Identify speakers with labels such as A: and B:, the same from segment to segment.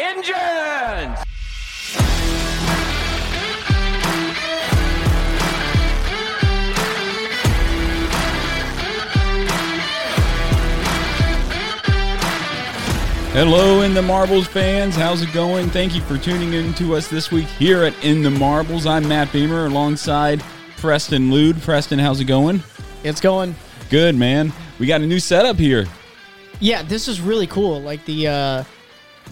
A: Engines!
B: Hello, In the Marbles fans. How's it going? Thank you for tuning in to us this week here at In the Marbles. I'm Matt Beamer alongside Preston Lude. Preston, how's it going?
C: It's going.
B: Good, man. We got a new setup here.
C: Yeah, this is really cool. Like the uh,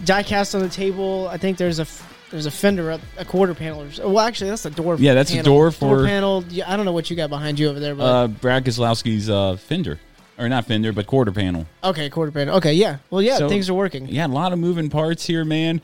C: diecast on the table. I think there's a there's a fender, a, a quarter panel. Or, well, actually, that's a door.
B: Yeah, that's a door for-
C: panel. Yeah, I don't know what you got behind you over there, but
B: Uh, Brad Keselowski's uh, fender. Or not fender, but quarter panel.
C: okay, quarter panel. Okay, yeah. Well, yeah,
B: So-
C: things are working.
B: Yeah, a lot of moving parts here, man.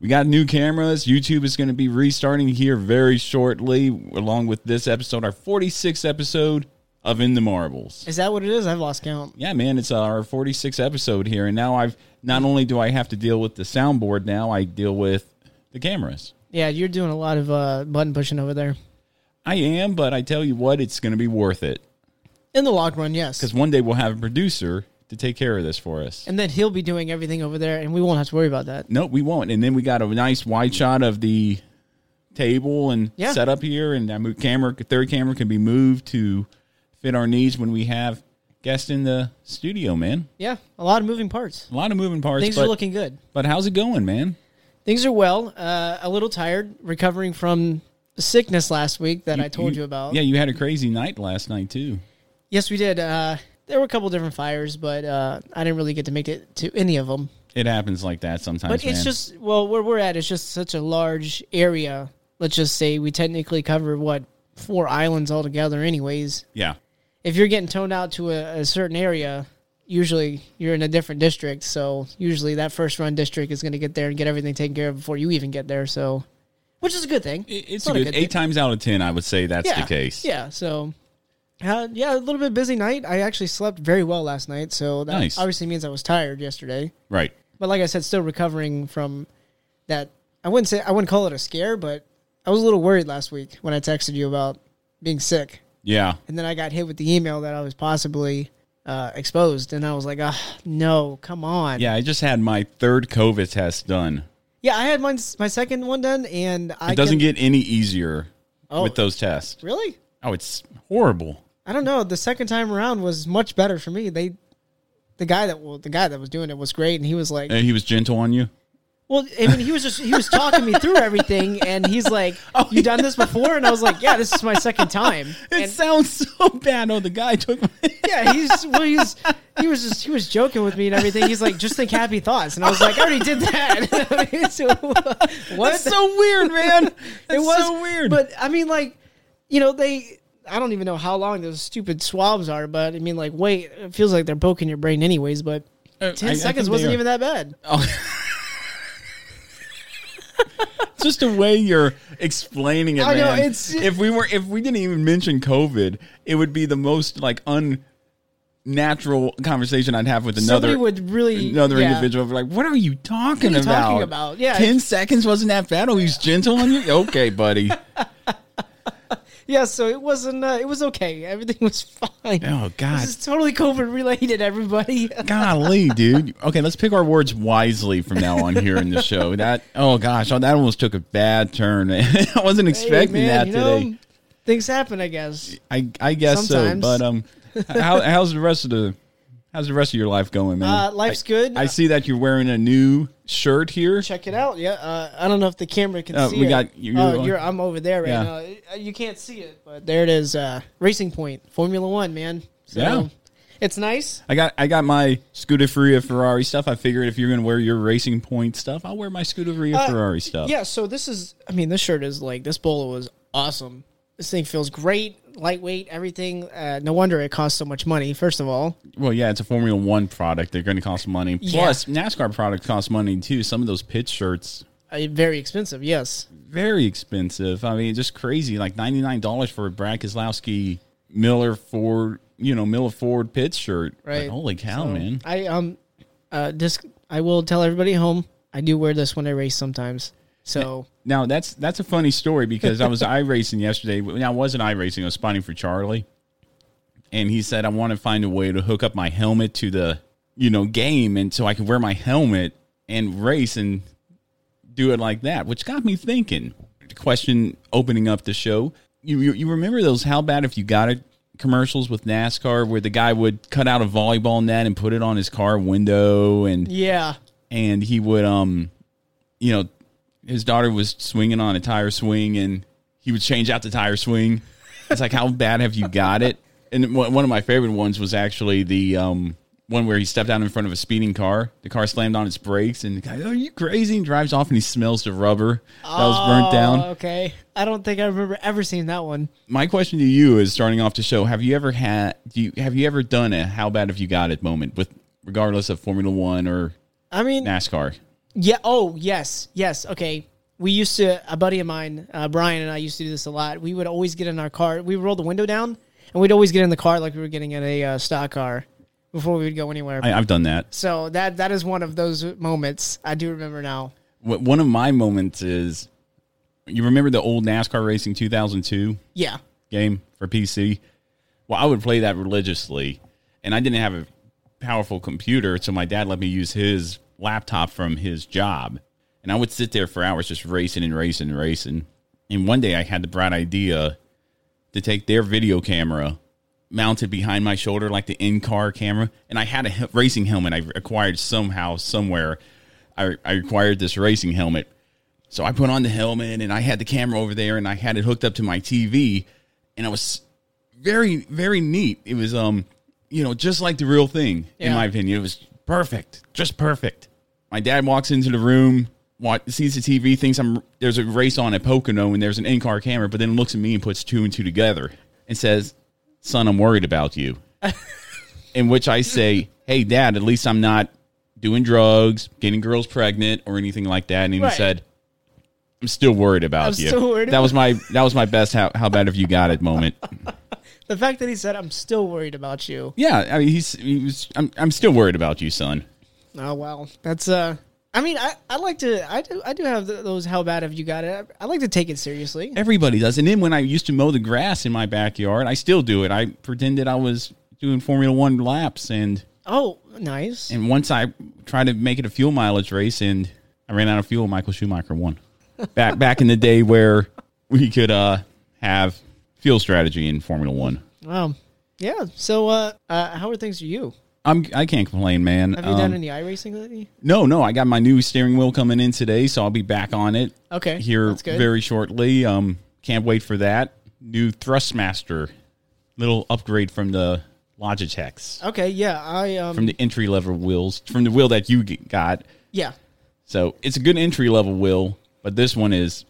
B: We got new cameras. YouTube is going to be restarting here very shortly, along with this episode, our 46th episode of In the Marbles.
C: Is that what it is? I've lost count.
B: Yeah, man, it's our 46th episode here, and now I've not only do I have to deal with the soundboard now, I deal with the cameras.
C: Yeah, you're doing a lot of uh, button pushing over there.
B: I am, but I tell you what, it's going to be worth it
C: In the log run, yes.
B: because one day we'll have a producer to take care of this for us.
C: And then he'll be doing everything over there, and we won't have to worry about that.
B: No, we won't. And then we got a nice wide shot of the table and
C: Yeah.
B: setup here, and that camera, third camera, can be moved to fit our needs when we have guests in the studio. Man,
C: Yeah, a lot of moving parts.
B: a lot of moving parts.
C: Things
B: but,
C: are looking good.
B: But how's it going, man?
C: Things are well. Uh, a little tired, recovering from sickness last week that I told you, about.
B: Yeah, you had a crazy night last night too.
C: Yes, we did. Uh, there were a couple different fires, but uh, I didn't really get to make it to any of them.
B: It happens like that sometimes.
C: But it's
B: man.
C: just well, where we're at is just such a large area. Let's just say we technically cover what four islands altogether. Anyways,
B: yeah.
C: If you're getting toned out to a, a certain area, usually you're in a different district. So usually that first run district is going to get there and get everything taken care of before you even get there. So, which is a good thing.
B: It's,
C: not
B: a
C: a
B: good,
C: good
B: eight times out of ten. I would say that's
C: yeah,
B: the case.
C: Yeah. So. Uh, yeah, a little bit busy night. I actually slept very well last night, so that
B: Nice.
C: obviously means I was tired yesterday.
B: Right.
C: But like I said, still recovering from that. I wouldn't say I wouldn't call it a scare, but I was a little worried last week when I texted you about being sick,
B: Yeah.
C: and then I got hit with the email that I was possibly uh, exposed, and I was like, ah, no, come on.
B: Yeah. I just had my third COVID test done.
C: yeah. I had mine, my second one done, and I
B: It doesn't
C: can-
B: get any easier
C: Oh.
B: with those tests.
C: really.
B: Oh, it's horrible.
C: I don't know. The second time around was much better for me. They, the guy that well, the guy that was doing it was great, and he was like,
B: And he was gentle on you.
C: Well, I mean, he was just he was talking me through everything, and he's like,
B: Oh,
C: "You done this before?" And I was like, "Yeah, this is my second time."
B: It
C: And
B: sounds so bad. Oh, the guy took.
C: yeah, he's well, he's he was just he was joking with me and everything. He's like, "Just think happy thoughts," and I was like, "I already did that." I mean, so, what?
B: That's so weird, man.
C: it was
B: so weird.
C: But I mean, like, you know, they. I don't even know how long those stupid swabs are, but I mean, like, wait, it feels like they're poking your brain anyways. But
B: Uh,
C: ten
B: I- I
C: seconds
B: think
C: wasn't even that bad.
B: It's just the way you're explaining it,
C: I know,
B: man.
C: it's-
B: if we were if we didn't even mention COVID, it would be the most like unnatural conversation I'd have with another
C: Somebody would really
B: another
C: yeah.
B: individual. Like, what are you talking
C: are you
B: about?
C: talking about? Yeah.
B: ten seconds wasn't that bad. Oh, he's gentle on you. Okay, buddy.
C: Yeah, so it wasn't. Uh, it was okay. Everything was fine.
B: Oh God.
C: This is totally COVID related. Everybody.
B: Golly, dude. Okay, let's pick our words wisely from now on here in the show. That oh gosh, oh, that almost took a bad turn. I wasn't expecting
C: Hey, man,
B: that today.
C: know, things happen, I guess.
B: I I guess
C: Sometimes.
B: so. But um, how, how's the rest of the how's the rest of your life going, man?
C: Uh, life's good.
B: I see that you're wearing a new shirt here.
C: Check it out. Yeah, uh, I don't know if the camera can
B: Uh,
C: see
B: we
C: it.
B: got you-
C: oh,
B: you-
C: you're, I'm over there right
B: Yeah.
C: now. Uh, You can't see it, but there it is. Uh, Racing Point, Formula One, man. So,
B: Yeah.
C: it's nice.
B: I got I got my Scuderia Ferrari stuff. I figured if you're gonna wear your Racing Point stuff, I'll wear my Scuderia
C: Uh,
B: Ferrari stuff.
C: Yeah. So this is. I mean, this shirt is like this bolo was awesome. This thing feels great, lightweight, everything. Uh, no wonder it costs so much money. First of all,
B: Well, yeah, it's a Formula One product. They're going to cost money.
C: Yeah.
B: Plus, NASCAR products cost money too. Some of those pit shirts
C: uh, very expensive. Yes.
B: very expensive. I mean, just crazy. Like ninety nine dollars for a Brad Keselowski Miller Ford, you know, Miller Ford pit shirt.
C: Right.
B: Like, holy cow,
C: So,
B: man!
C: I um, uh, this I will tell everybody home. I do wear this when I race sometimes. So
B: Now that's that's a funny story because I was iRacing yesterday. Now I wasn't iRacing. I was spotting for Charlie, and he said I want to find a way to hook up my helmet to the you know game, and so I can wear my helmet and race and do it like that, which got me thinking. Question opening up the show. You you, you remember those how bad if you got it commercials with NASCAR where the guy would cut out a volleyball net and put it on his car window and
C: yeah,
B: and he would um you know his daughter was swinging on a tire swing and he would change out the tire swing. It's like how bad have you got it? And one of my favorite ones was actually the um one where he stepped out in front of a speeding car. The car slammed on its brakes and the guy are you crazy? And drives off and he smells the rubber that was burnt down.
C: Oh, Okay, I don't think I remember ever seeing that one.
B: my question to you is starting off the show have you ever had do you have you ever done a how bad have you got it moment with regardless of formula one or
C: I mean,
B: nascar
C: Yeah. Oh, yes, yes. Okay. We used to a buddy of mine, uh, Brian, and I used to do this a lot. We would always get in our car. We would roll the window down, and we'd always get in the car like we were getting in a uh, stock car before we would go anywhere.
B: I, i've done that
C: so that that is one of those moments I do remember now.
B: Wh- one of my moments is you remember the old NASCAR Racing 2002
C: Yeah.
B: game for PC? Well, I would play that religiously, and I didn't have a powerful computer, so my dad let me use his laptop from his job, and I would sit there for hours just racing and racing and racing. And one day I had the bright idea to take their video camera mounted behind my shoulder like the in-car camera. And i had a racing helmet i acquired somehow somewhere. I, I acquired this racing helmet. So i put on the helmet and i had the camera over there and i had it hooked up to my tv and it was very very neat. It was um you know just like the real thing in my opinion. It was perfect just perfect my dad walks into the room sees the tv thinks i'm there's a race on at pocono and there's an in-car camera but then looks at me and puts two and two together and says son i'm worried about you. In which i say hey dad at least i'm not doing drugs getting girls pregnant or anything like that. And he
C: Right.
B: said i'm still worried about
C: I'm
B: you.
C: worried
B: that was my that was my best how, how bad have you got it moment.
C: The fact that he said, "I'm still worried about you."
B: yeah i mean he's he was i'm, I'm still worried about you son
C: Oh well, that's uh. I mean, I, I like to I do I do have those how bad have you got it? I, I like to take it seriously.
B: Everybody does. And then when I used to mow the grass in my backyard, I still do it. I pretended I was doing Formula One laps, and
C: Oh, nice.
B: and once I tried to make it a fuel mileage race, and I ran out of fuel. Michael Schumacher won. Back back in the day where we could uh, have fuel strategy in Formula One.
C: Wow. Yeah. So, uh, uh, how are things for you?
B: I'm I can't complain, man.
C: Have you done
B: Um,
C: any iRacing lately?
B: No, no. I got my new steering wheel coming in today, so I'll be back on it.
C: Okay,
B: here very shortly. Um, can't wait for that new Thrustmaster, little upgrade from the Logitechs,
C: Okay, yeah, I um,
B: from the entry level wheels, from the wheel that you got.
C: yeah,
B: So it's a good entry level wheel, but this one is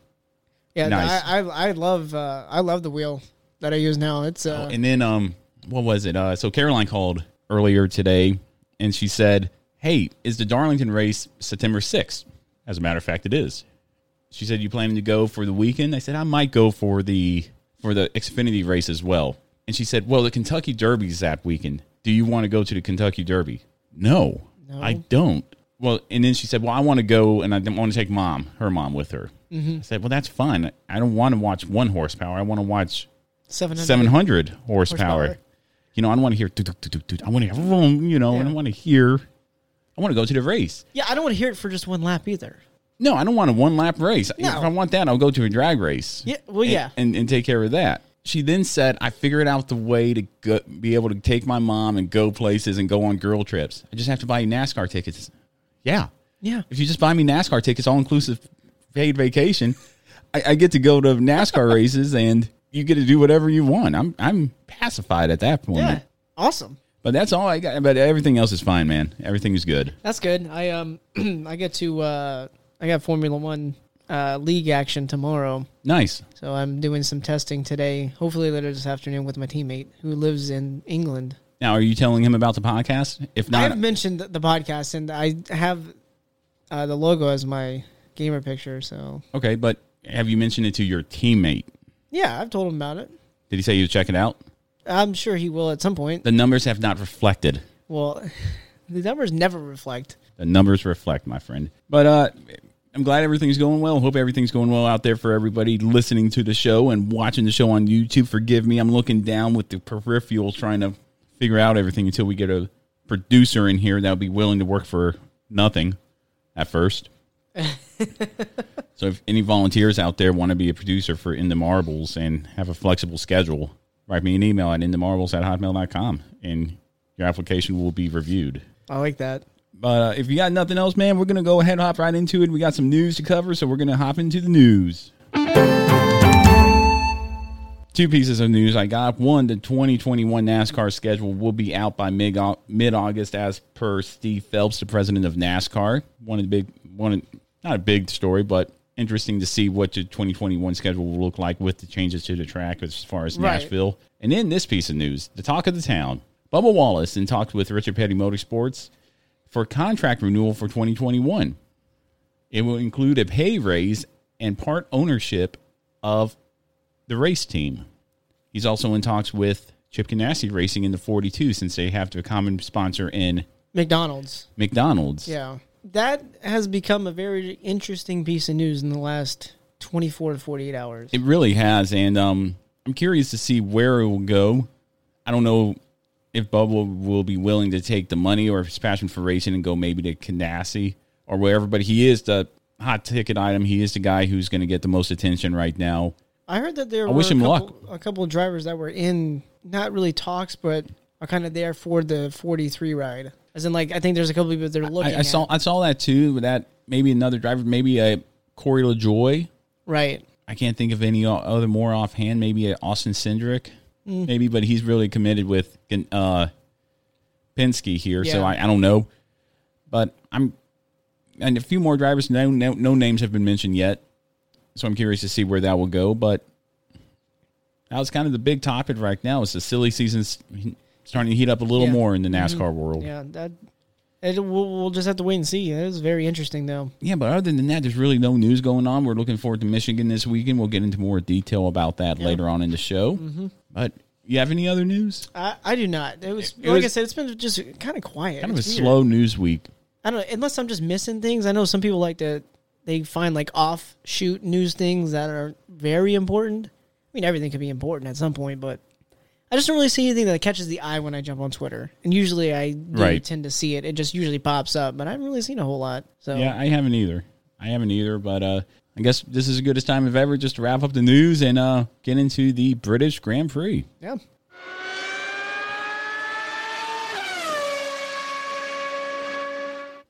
C: yeah.
B: Nice.
C: I, I I love uh, I love the wheel that I use now. It's uh,
B: And then um what was it? Uh so Caroline called earlier today and she said, "Hey, is the Darlington race September 6th?" As a matter of fact, it is. She said, "You planning to go for the weekend?" I said, "I might go for the for the Xfinity race as well." And she said, "Well, the Kentucky Derby's that weekend. Do you want to go to the Kentucky Derby?" No,
C: No.
B: I don't. Well, and then she said, "Well, I want to go, and I want to take mom, her mom, with her."
C: Mhm.
B: I said, "Well, that's fine. I don't want to watch one horsepower. I want to watch
C: 700.
B: 700 horsepower.
C: Horsepower.
B: You know, I don't want to hear. I want to hear. vroom, You know, I don't want to hear. I want to go to the race.
C: yeah. I don't want to hear it for just one lap either.
B: No, I don't want a one lap race.
C: No.
B: If I want that, I'll go to a drag race.
C: Yeah, well,
B: and-
C: yeah.
B: and, and take care of that. She then said, "I figured out the way to go, be able to take my mom and go places and go on girl trips. I just have to buy NASCAR tickets." Yeah,
C: Yeah.
B: If you just buy me NASCAR tickets, all inclusive, paid vacation, I, I get to go to NASCAR races and you get to do whatever you want. I'm I'm pacified at that point.
C: Yeah, awesome.
B: But that's all I got. But everything else is fine, man. Everything is good.
C: That's good. I um I get to uh I got Formula One uh league action tomorrow.
B: Nice.
C: So I'm doing some testing today. Hopefully later this afternoon with my teammate who lives in England.
B: Now, are you telling him about the podcast? If not,
C: I've mentioned the podcast and I have uh, the logo as my gamer picture. So
B: okay. But have you mentioned it to your teammate?
C: Yeah, I've told him about it.
B: Did he say you'd check it out?
C: I'm sure he will at some point.
B: The numbers have not reflected.
C: Well, the numbers never reflect.
B: The numbers reflect, my friend. But uh, I'm glad everything's going well. Hope everything's going well out there for everybody listening to the show and watching the show on YouTube. Forgive me, I'm looking down with the peripherals trying to figure out everything until we get a producer in here that'll be willing to work for nothing at first. so if any volunteers out there want to be a producer for In the Marbles and have a flexible schedule, write me an email at inthemarbles at hotmail.com and your application will be reviewed.
C: I like that.
B: But uh, if you got nothing else, man, we're going to go ahead and hop right into it. We got some news to cover, so we're going to hop into the news. Two pieces of news I got. One, the 2021 NASCAR schedule will be out by mid August, as per Steve Phelps, the president of NASCAR. One of the big, one, of- not a big story, but interesting to see what the 2021 schedule will look like with the changes to the track as far as
C: Right.
B: Nashville. And then this piece of news, the talk of the town. Bubba Wallace in talks with Richard Petty Motorsports for contract renewal for 2021. It will include a pay raise and part ownership of the race team. He's also in talks with Chip Ganassi Racing in the 42 since they have the common sponsor in
C: McDonald's.
B: McDonald's.
C: Yeah. That has become a very interesting piece of news in the last 24 to 48 hours.
B: It really has, and um, I'm curious to see where it will go. I don't know if Bubba will be willing to take the money or if his passion for racing and go maybe to Ganassi or wherever. But he is the hot ticket item. He is the guy who's going to get the most attention right now.
C: I heard that there
B: I
C: were
B: wish
C: a
B: him
C: couple, a couple of drivers that were in not really talks, but are kind of there for the 43 ride. As in, like, I think there's a couple of people they're looking
B: I, I saw
C: at.
B: I saw that too. With that maybe another driver, maybe a Corey LaJoie.
C: Right.
B: I can't think of any other more offhand. Maybe a Austin Cindric,
C: Mm.
B: maybe, but he's really committed with uh, Penske here, so I, I don't know. But I'm and a few more drivers. No, no, no names have been mentioned yet, so I'm curious to see where that will go. But that was kind of the big topic right now. Is the silly season's starting to heat up a little
C: Yeah.
B: more in the
C: Mhm.
B: NASCAR world.
C: Yeah, that. It, we'll, we'll just have to wait and see. It was very interesting, though.
B: Yeah, but other than that, there's really no news going on. We're looking forward to Michigan this weekend. We'll get into more detail about that
C: Yeah.
B: later on in the show.
C: Mhm.
B: But you have any other news?
C: I, I do not. It was
B: It
C: like I
B: was-
C: said. It's been just kind of quiet.
B: Kind of a
C: weird.
B: slow news week.
C: I don't know. Unless I'm just missing things. I know some people like to they find like offshoot news things that are very important. I mean, everything could be important at some point, but I just don't really see anything that catches the eye when I jump on Twitter. And usually I do
B: Right.
C: tend to see it. It just usually pops up, but I haven't really seen a whole lot. So
B: Yeah, I haven't either. I haven't either, but uh, I guess this is as good a time as ever just to wrap up the news and uh, get into the British Grand Prix.
C: yeah.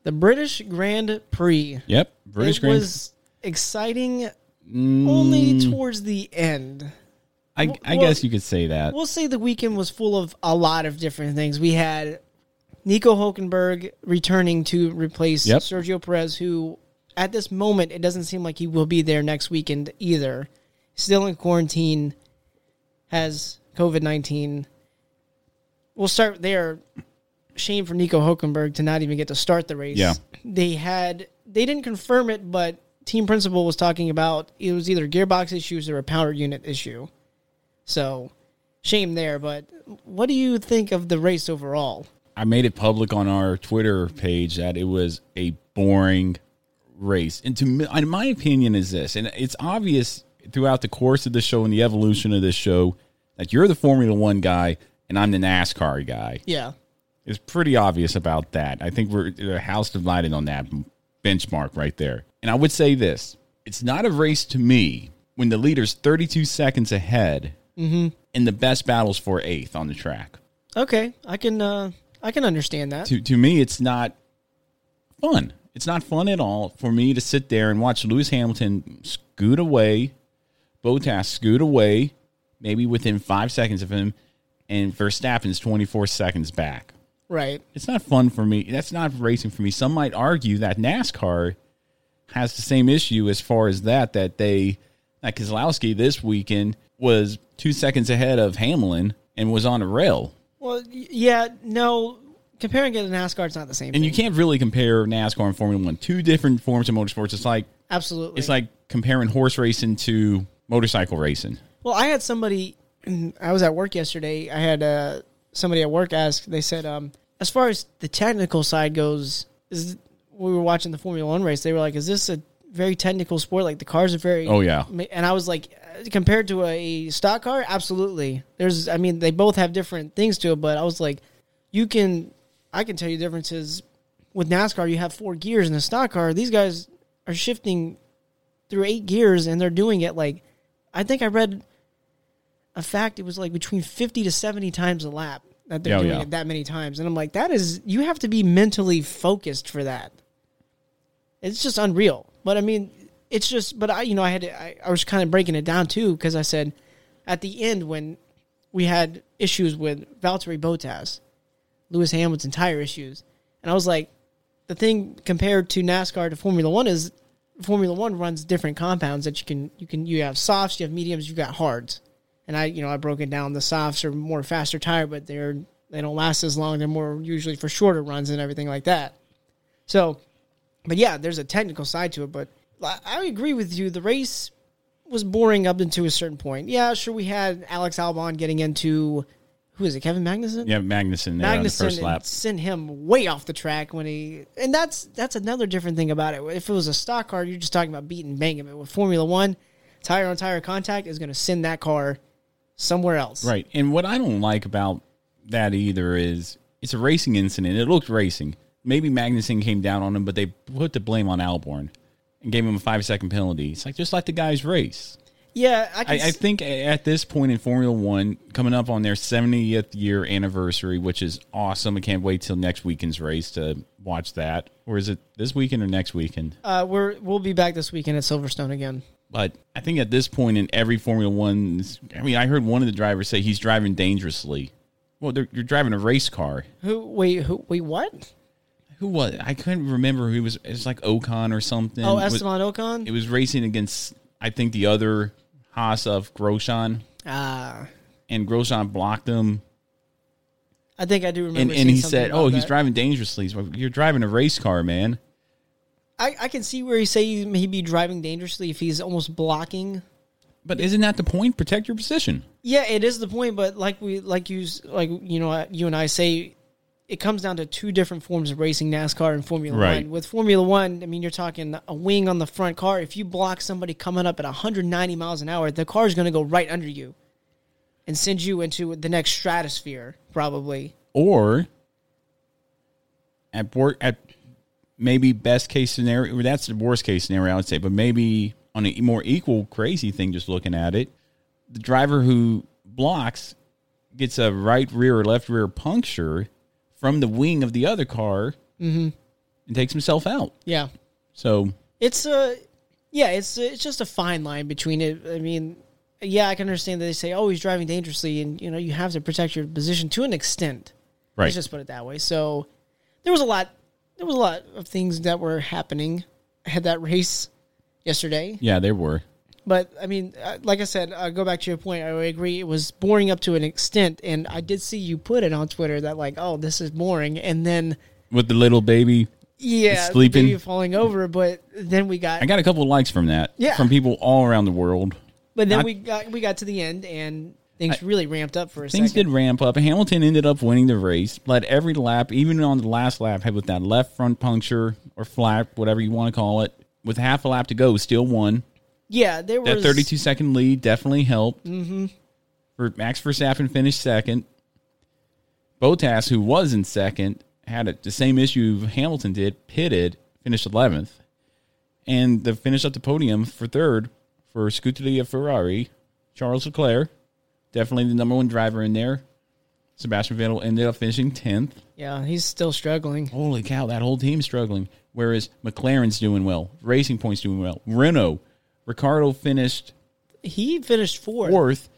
C: The British Grand Prix.
B: Yep, British
C: it
B: Grand.
C: was exciting
B: Mm,
C: only towards the end.
B: I,
C: well-
B: I guess you could say that.
C: We'll say the weekend was full of a lot of different things. We had Nico Hulkenberg returning to replace
B: Yep.
C: Sergio Perez, who at this moment it doesn't seem like he will be there next weekend either. Still in quarantine, has COVID nineteen. We'll start there. Shame for Nico Hulkenberg to not even get to start the race.
B: Yeah.
C: They had they didn't confirm it, but team principal was talking about it was either gearbox issues or a power unit issue. So, shame there. But what do you think of the race overall?
B: I made it public on our Twitter page that it was a boring race. And to me, in my opinion, is this, and it's obvious throughout the course of the show and the evolution of this show that you're the Formula One guy and I'm the NASCAR guy.
C: Yeah.
B: It's pretty obvious about that. I think we're the house divided on that benchmark right there. And I would say this: it's not a race to me when the leader's 32 seconds ahead,
C: Mhm.
B: and the best battles for eighth on the track.
C: Okay, I can uh, I can understand that.
B: to to me it's not fun. It's not fun at all for me to sit there and watch Lewis Hamilton scoot away, Bottas scoot away, maybe within five seconds of him, and Verstappen's twenty four seconds back.
C: Right.
B: It's not fun for me. That's not racing for me. Some might argue that NASCAR has the same issue as far as that that they that Keselowski this weekend was two seconds ahead of Hamlin and was on a rail.
C: Well, yeah, no. Comparing it to NASCAR, it's not the same.
B: And you can't really compare NASCAR and Formula One. Two different forms of motorsports. It's like
C: Absolutely.
B: it's like comparing horse racing to motorcycle racing.
C: Well, I had somebody. I was at work yesterday. I had uh, somebody at work ask. They said, um, as far as the technical side goes, is we were watching the Formula One race. They were like, "Is this a very technical sport? Like the cars are very."
B: Oh, yeah.
C: And I was like, compared to a stock car, absolutely. There's, I mean, they both have different things to it, but I was like, you can, I can tell you differences with NASCAR. You have four gears in a stock car. These guys are shifting through eight gears, and they're doing it like, I think I read a fact. It was like between fifty to seventy times a lap that they're
B: Oh,
C: doing
B: yeah.
C: it that many times, and I'm like, that is you have to be mentally focused for that. It's just unreal. But I mean, it's just. But I, you know, I had to, I, I was kind of breaking it down too because I said at the end when we had issues with Valtteri Bottas, Lewis Hamilton tire issues, and I was like, the thing compared to NASCAR to Formula One is Formula One runs different compounds that you can you can you have softs, you have mediums, you got hards, and I you know I broke it down. The softs are more faster tire, but they're they don't last as long. They're more usually for shorter runs and everything like that. So, but yeah, there's a technical side to it. But I agree with you. The race was boring up until a certain point. Yeah, sure. We had Alex Albon getting into who is it? Kevin Magnussen.
B: Yeah, Magnussen there on the
C: Magnussen
B: first lap.
C: sent him way off the track when he, and that's that's another different thing about it. If it was a stock car, you're just talking about beating and banging. But with Formula One, tire on tire contact is going to send that car somewhere else.
B: Right. And what I don't like about that either is it's a racing incident. It looked racing. Maybe Magnussen came down on him, but they put the blame on Albon and gave him a five second penalty. It's like just let the guys race.
C: Yeah, I
B: I,
C: can.
B: I
C: s-
B: think at this point in Formula One, coming up on their 70th year anniversary, which is awesome. I can't wait till next weekend's race to watch that. Or is it this weekend or next weekend?
C: uh, we're we'll be back this weekend at Silverstone again.
B: But I think at this point in every Formula One, I mean, I heard one of the drivers say he's driving dangerously. Well, you're driving a race car.
C: Who? Wait. Who? Wait. What?
B: Who was? I couldn't remember who was. It was like Ocon or something.
C: Oh,
B: was-
C: Esteban Ocon.
B: It was racing against, I think, the other Haas of Grosjean,
C: Ah,
B: and Grosjean blocked him.
C: I think I do remember.
B: And, and he said, "Oh, he's
C: that.
B: driving dangerously." He's like, You're driving a race car, man.
C: I, I can see where he say he'd be driving dangerously if he's almost blocking
B: But isn't that the point? Protect your position.
C: Yeah, it is the point, but like we like you like you know you and I say, it comes down to two different forms of racing: NASCAR and Formula
B: Right.
C: One. With Formula One, I mean, you're talking a wing on the front car. If you block somebody coming up at 190 miles an hour, the car is going to go right under you and send you into the next stratosphere, probably.
B: Or at at maybe best case scenario, that's the worst case scenario, I would say. But maybe on a more equal crazy thing, just looking at it, the driver who blocks gets a right rear or left rear puncture from the wing of the other car,
C: Mm-hmm.
B: and takes himself out.
C: Yeah.
B: So
C: It's a yeah, it's it's just a fine line between it. I mean, yeah, I can understand that they say, "Oh, he's driving dangerously," and you know, you have to protect your position to an extent.
B: Right.
C: Let's just put it that way. So there was a lot. There was a lot of things that were happening Had that race yesterday.
B: yeah, there were.
C: But I mean, uh, like I said, uh, go back to your point. I agree. It was boring up to an extent, and I did see you put it on Twitter that like, "Oh, this is boring," and then
B: With the little baby
C: yeah,
B: sleeping.
C: falling over. But then we got
B: I got a couple of likes from that.
C: Yeah.
B: From people all around the world.
C: But then
B: Not-
C: we got we got to the end and things really ramped up for a
B: Things
C: second.
B: did ramp up. Hamilton ended up winning the race. Led every lap, even on the last lap, had with that left front puncture or flap, whatever you want to call it. With half a lap to go, still won.
C: Yeah, there was
B: That 32 second lead definitely helped.
C: hmm
B: For Max Verstappen finished second. Bottas, who was in second, had a, the same issue Hamilton did, pitted, finished 11th. And the finish up the podium for third for Scuderia Ferrari, Charles Leclerc, definitely the number one driver in there. Sebastian Vettel ended up finishing 10th.
C: Yeah, he's still struggling.
B: Holy cow, that whole team's struggling. Whereas McLaren's doing well, Racing Point's doing well. Renault, Ricciardo finished
C: He finished fourth.
B: fourth,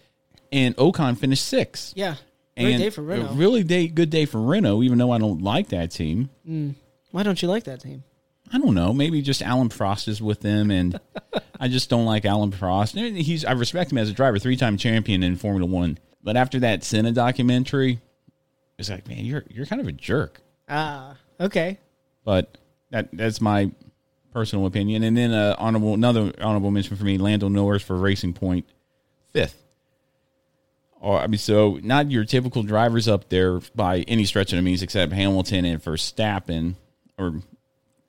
B: and Ocon finished sixth.
C: Yeah, great
B: and
C: day for Renault.
B: A really day, good day for Renault, even though I don't like that team.
C: Mm. Why don't you like that team?
B: I don't know. Maybe just Alain Prost is with them, and I just don't like Alain Prost. And He's I respect him as a driver, three time champion in Formula One. But after that Senna documentary, it's like, man, you're you're kind of a jerk.
C: Ah, okay.
B: But that that's my personal opinion. And then uh, honorable another honorable mention for me, Lando Norris for Racing Point, fifth. Or I mean, so not your typical drivers up there by any stretch of the means, except Hamilton and Verstappen, or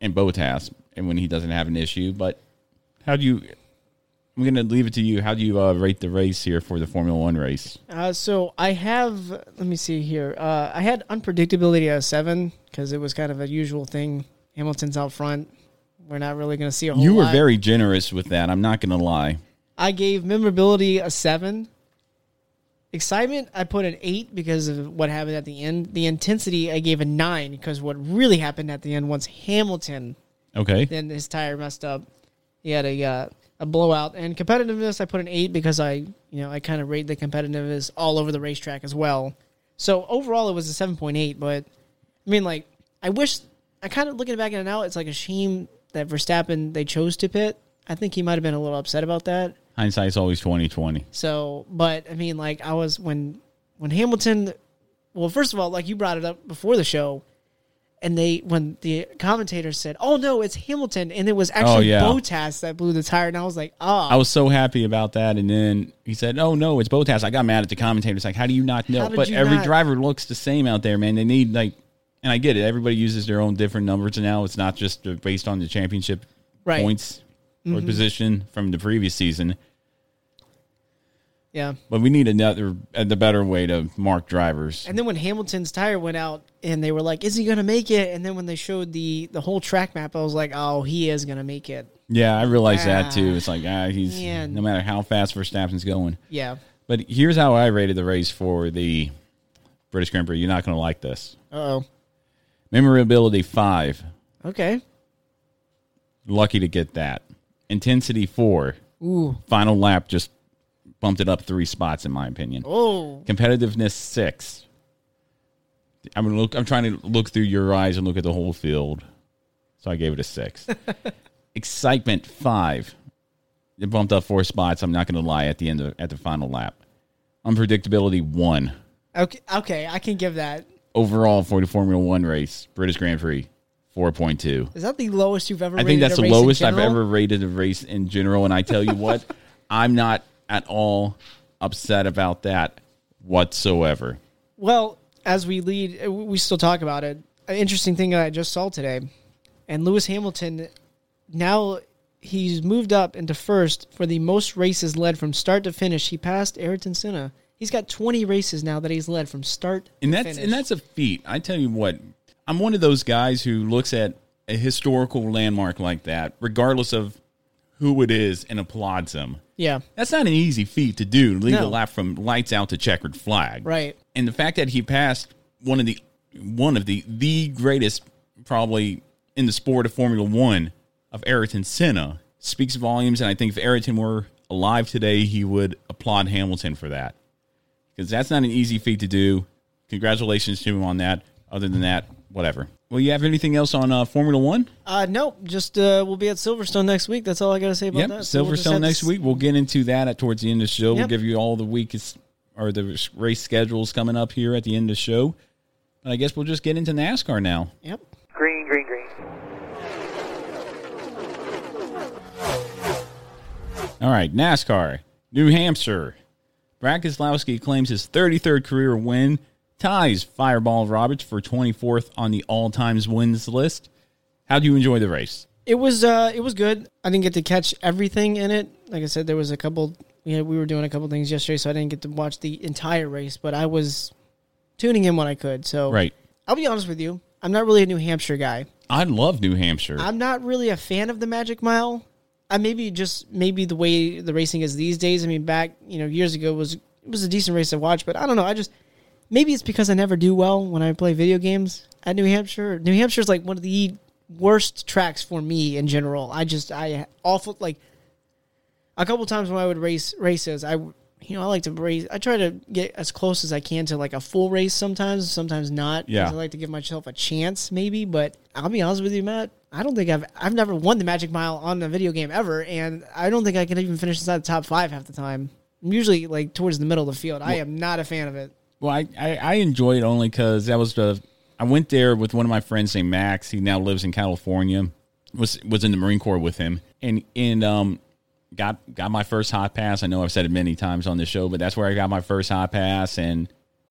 B: and Bottas, and when he doesn't have an issue. But how do you? I'm going to leave it to you. How do you uh, rate the race here for the Formula One race?
C: Uh, so I have. Let me see here. Uh, I had unpredictability at seven because it was kind of a usual thing. Hamilton's out front. We're not really going to see a whole.
B: You were
C: lot.
B: very generous with that. I'm not going to lie.
C: I gave memorability a seven. Excitement, I put an eight because of what happened at the end. The intensity, I gave a nine because what really happened at the end once Hamilton,
B: Okay.
C: then his tire messed up. He had a uh, a blowout and competitiveness. I put an eight because I you know I kind of rate the competitiveness all over the racetrack as well. So overall, it was a seven point eight. But I mean, like I wish I kind of looking back at it now, it's like a shame that Verstappen they chose to pit. I think he might have been a little upset about that.
B: Hindsight's always 2020.
C: So, but I mean, like I was when when Hamilton. Well, first of all, like you brought it up before the show, and they when the commentator said, "Oh no, it's Hamilton," and it was actually
B: Oh, yeah.
C: Bottas that blew the tire, and I was like, "Oh!"
B: I was so happy about that, and then he said, "Oh no, it's Bottas." I got mad at the commentator. It's like, "How do you not know?" But every
C: not-
B: driver looks the same out there, man. They need like, and I get it. Everybody uses their own different numbers now. It's not just based on the championship
C: Right.
B: points or
C: Mhm.
B: position from the previous season.
C: yeah."
B: But we need another, uh, the better way to mark drivers.
C: And then when Hamilton's tire went out, and they were like, "Is he gonna make it?" And then when they showed the the whole track map, I was like, "Oh, he is gonna make it."
B: Yeah, I realize that too.
C: Ah,
B: It's like ah, he's no matter how fast Verstappen's going.
C: Yeah.
B: But here's how I rated the race for the British Grand Prix. You're not going to like this.
C: Uh oh.
B: Memorability five.
C: Okay.
B: Lucky to get that. Intensity four.
C: Ooh.
B: Final lap just bumped it up three spots in my opinion.
C: Oh.
B: Competitiveness six. I'm look. I'm trying to look through your eyes and look at the whole field, so I gave it a six. Excitement five. It bumped up four spots. I'm not going to lie. At the end of at the final lap, unpredictability one.
C: Okay. Okay. I can give that.
B: Overall for the Formula One race, British Grand Prix, four point two.
C: Is that the lowest you've ever?
B: I think that's the lowest I've ever rated a race in general. And I tell you what, I'm not at all upset about that whatsoever.
C: Well, as we lead, we still talk about it. An interesting thing I just saw today, and Lewis Hamilton now he's moved up into first for the most races led from start to finish. He passed Ayrton Senna. He's got 20 races now that he's led from start
B: And
C: to
B: that's
C: finish.
B: and that's a feat. I tell you what, I'm one of those guys who looks at a historical landmark like that, regardless of who it is, and applauds them.
C: yeah,
B: That's not an easy feat to do. Lead
C: No.
B: a lap from lights out to checkered flag.
C: right.
B: and the fact that he passed one of the one of the the greatest probably in the sport of Formula One of Ayrton Senna speaks volumes. And I think if Ayrton were alive today, he would applaud Hamilton for that because that's not an easy feat to do. Congratulations to him on that. Other than that, whatever. Well, you have anything else on uh, Formula One?
C: Uh, nope. Just uh, we'll be at Silverstone next week. That's all I got to say about
B: Yep,
C: that. So we'll just
B: Silverstone
C: to
B: next week. We'll get into that at towards the end of the show. We'll give you all the week's or the race schedules coming up here at the end of the show. But I guess we'll just get into NASCAR now.
C: Yep.
D: Green, green, green.
B: All right, NASCAR, New Hampshire. Brad Keselowski claims his 33rd career win, ties Fireball Roberts for 24th on the all-times wins list. How do you enjoy the race?
C: It was uh, it was good. I didn't get to catch everything in it. Like I said, there was a couple. Yeah, we were doing a couple things yesterday, so I didn't get to watch the entire race. But I was tuning in when I could. So
B: Right.
C: I'll be honest with you. I'm not really a New Hampshire guy.
B: I love New Hampshire.
C: I'm not really a fan of the Magic Mile. I maybe just maybe the way the racing is these days. I mean, back you know years ago was it was a decent race to watch, but I don't know. I just maybe it's because I never do well when I play video games at New Hampshire. New Hampshire is like one of the worst tracks for me in general. I just I awful like a couple times when I would race races, I you know I like to race. I try to get as close as I can to like a full race sometimes, sometimes not.
B: Yeah.
C: I like to give myself a chance, maybe. But I'll be honest with you, Matt. I don't think I've I've never won the Magic Mile on a video game ever, and I don't think I can even finish inside the top five half the time. I'm usually like towards the middle of the field. I am not a fan of it.
B: Well, I, I, I enjoy it only because that was the. I went there with one of my friends named Max. He now lives in California. Was was in the Marine Corps with him, and and um, got got my first hot pass. I know I've said it many times on this show, but that's where I got my first hot pass, and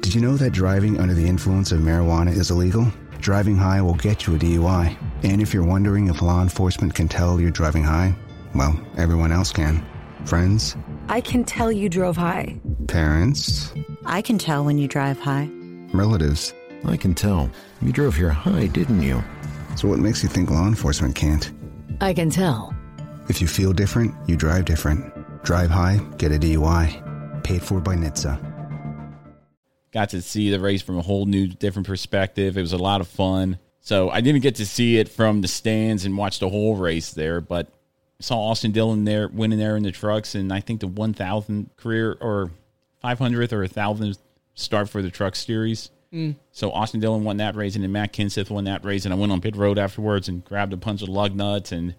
E: Did you know that driving under the influence of marijuana is illegal? Driving high will get you a DUI. And if you're wondering if law enforcement can tell you're driving high, well, everyone else can. Friends,
F: I can tell you drove high.
E: parents,
F: I can tell when you drive high.
E: relatives.
G: I can tell. You drove here high, didn't you?
E: So what makes you think law enforcement can't?
H: I can tell.
E: If you feel different, you drive different. Drive high, get a DUI. Paid for by NHTSA.
B: Got to see the race from a whole new different perspective. It was a lot of fun. So I didn't get to see it from the stands and watch the whole race there, but saw Austin Dillon there winning there in the trucks, and I think the 1,000 career or 500th or a 1,000th start for the truck series.
C: Mm.
B: So Austin Dillon won that race, and then Matt Kenseth won that race, and I went on pit road afterwards and grabbed a bunch of lug nuts. And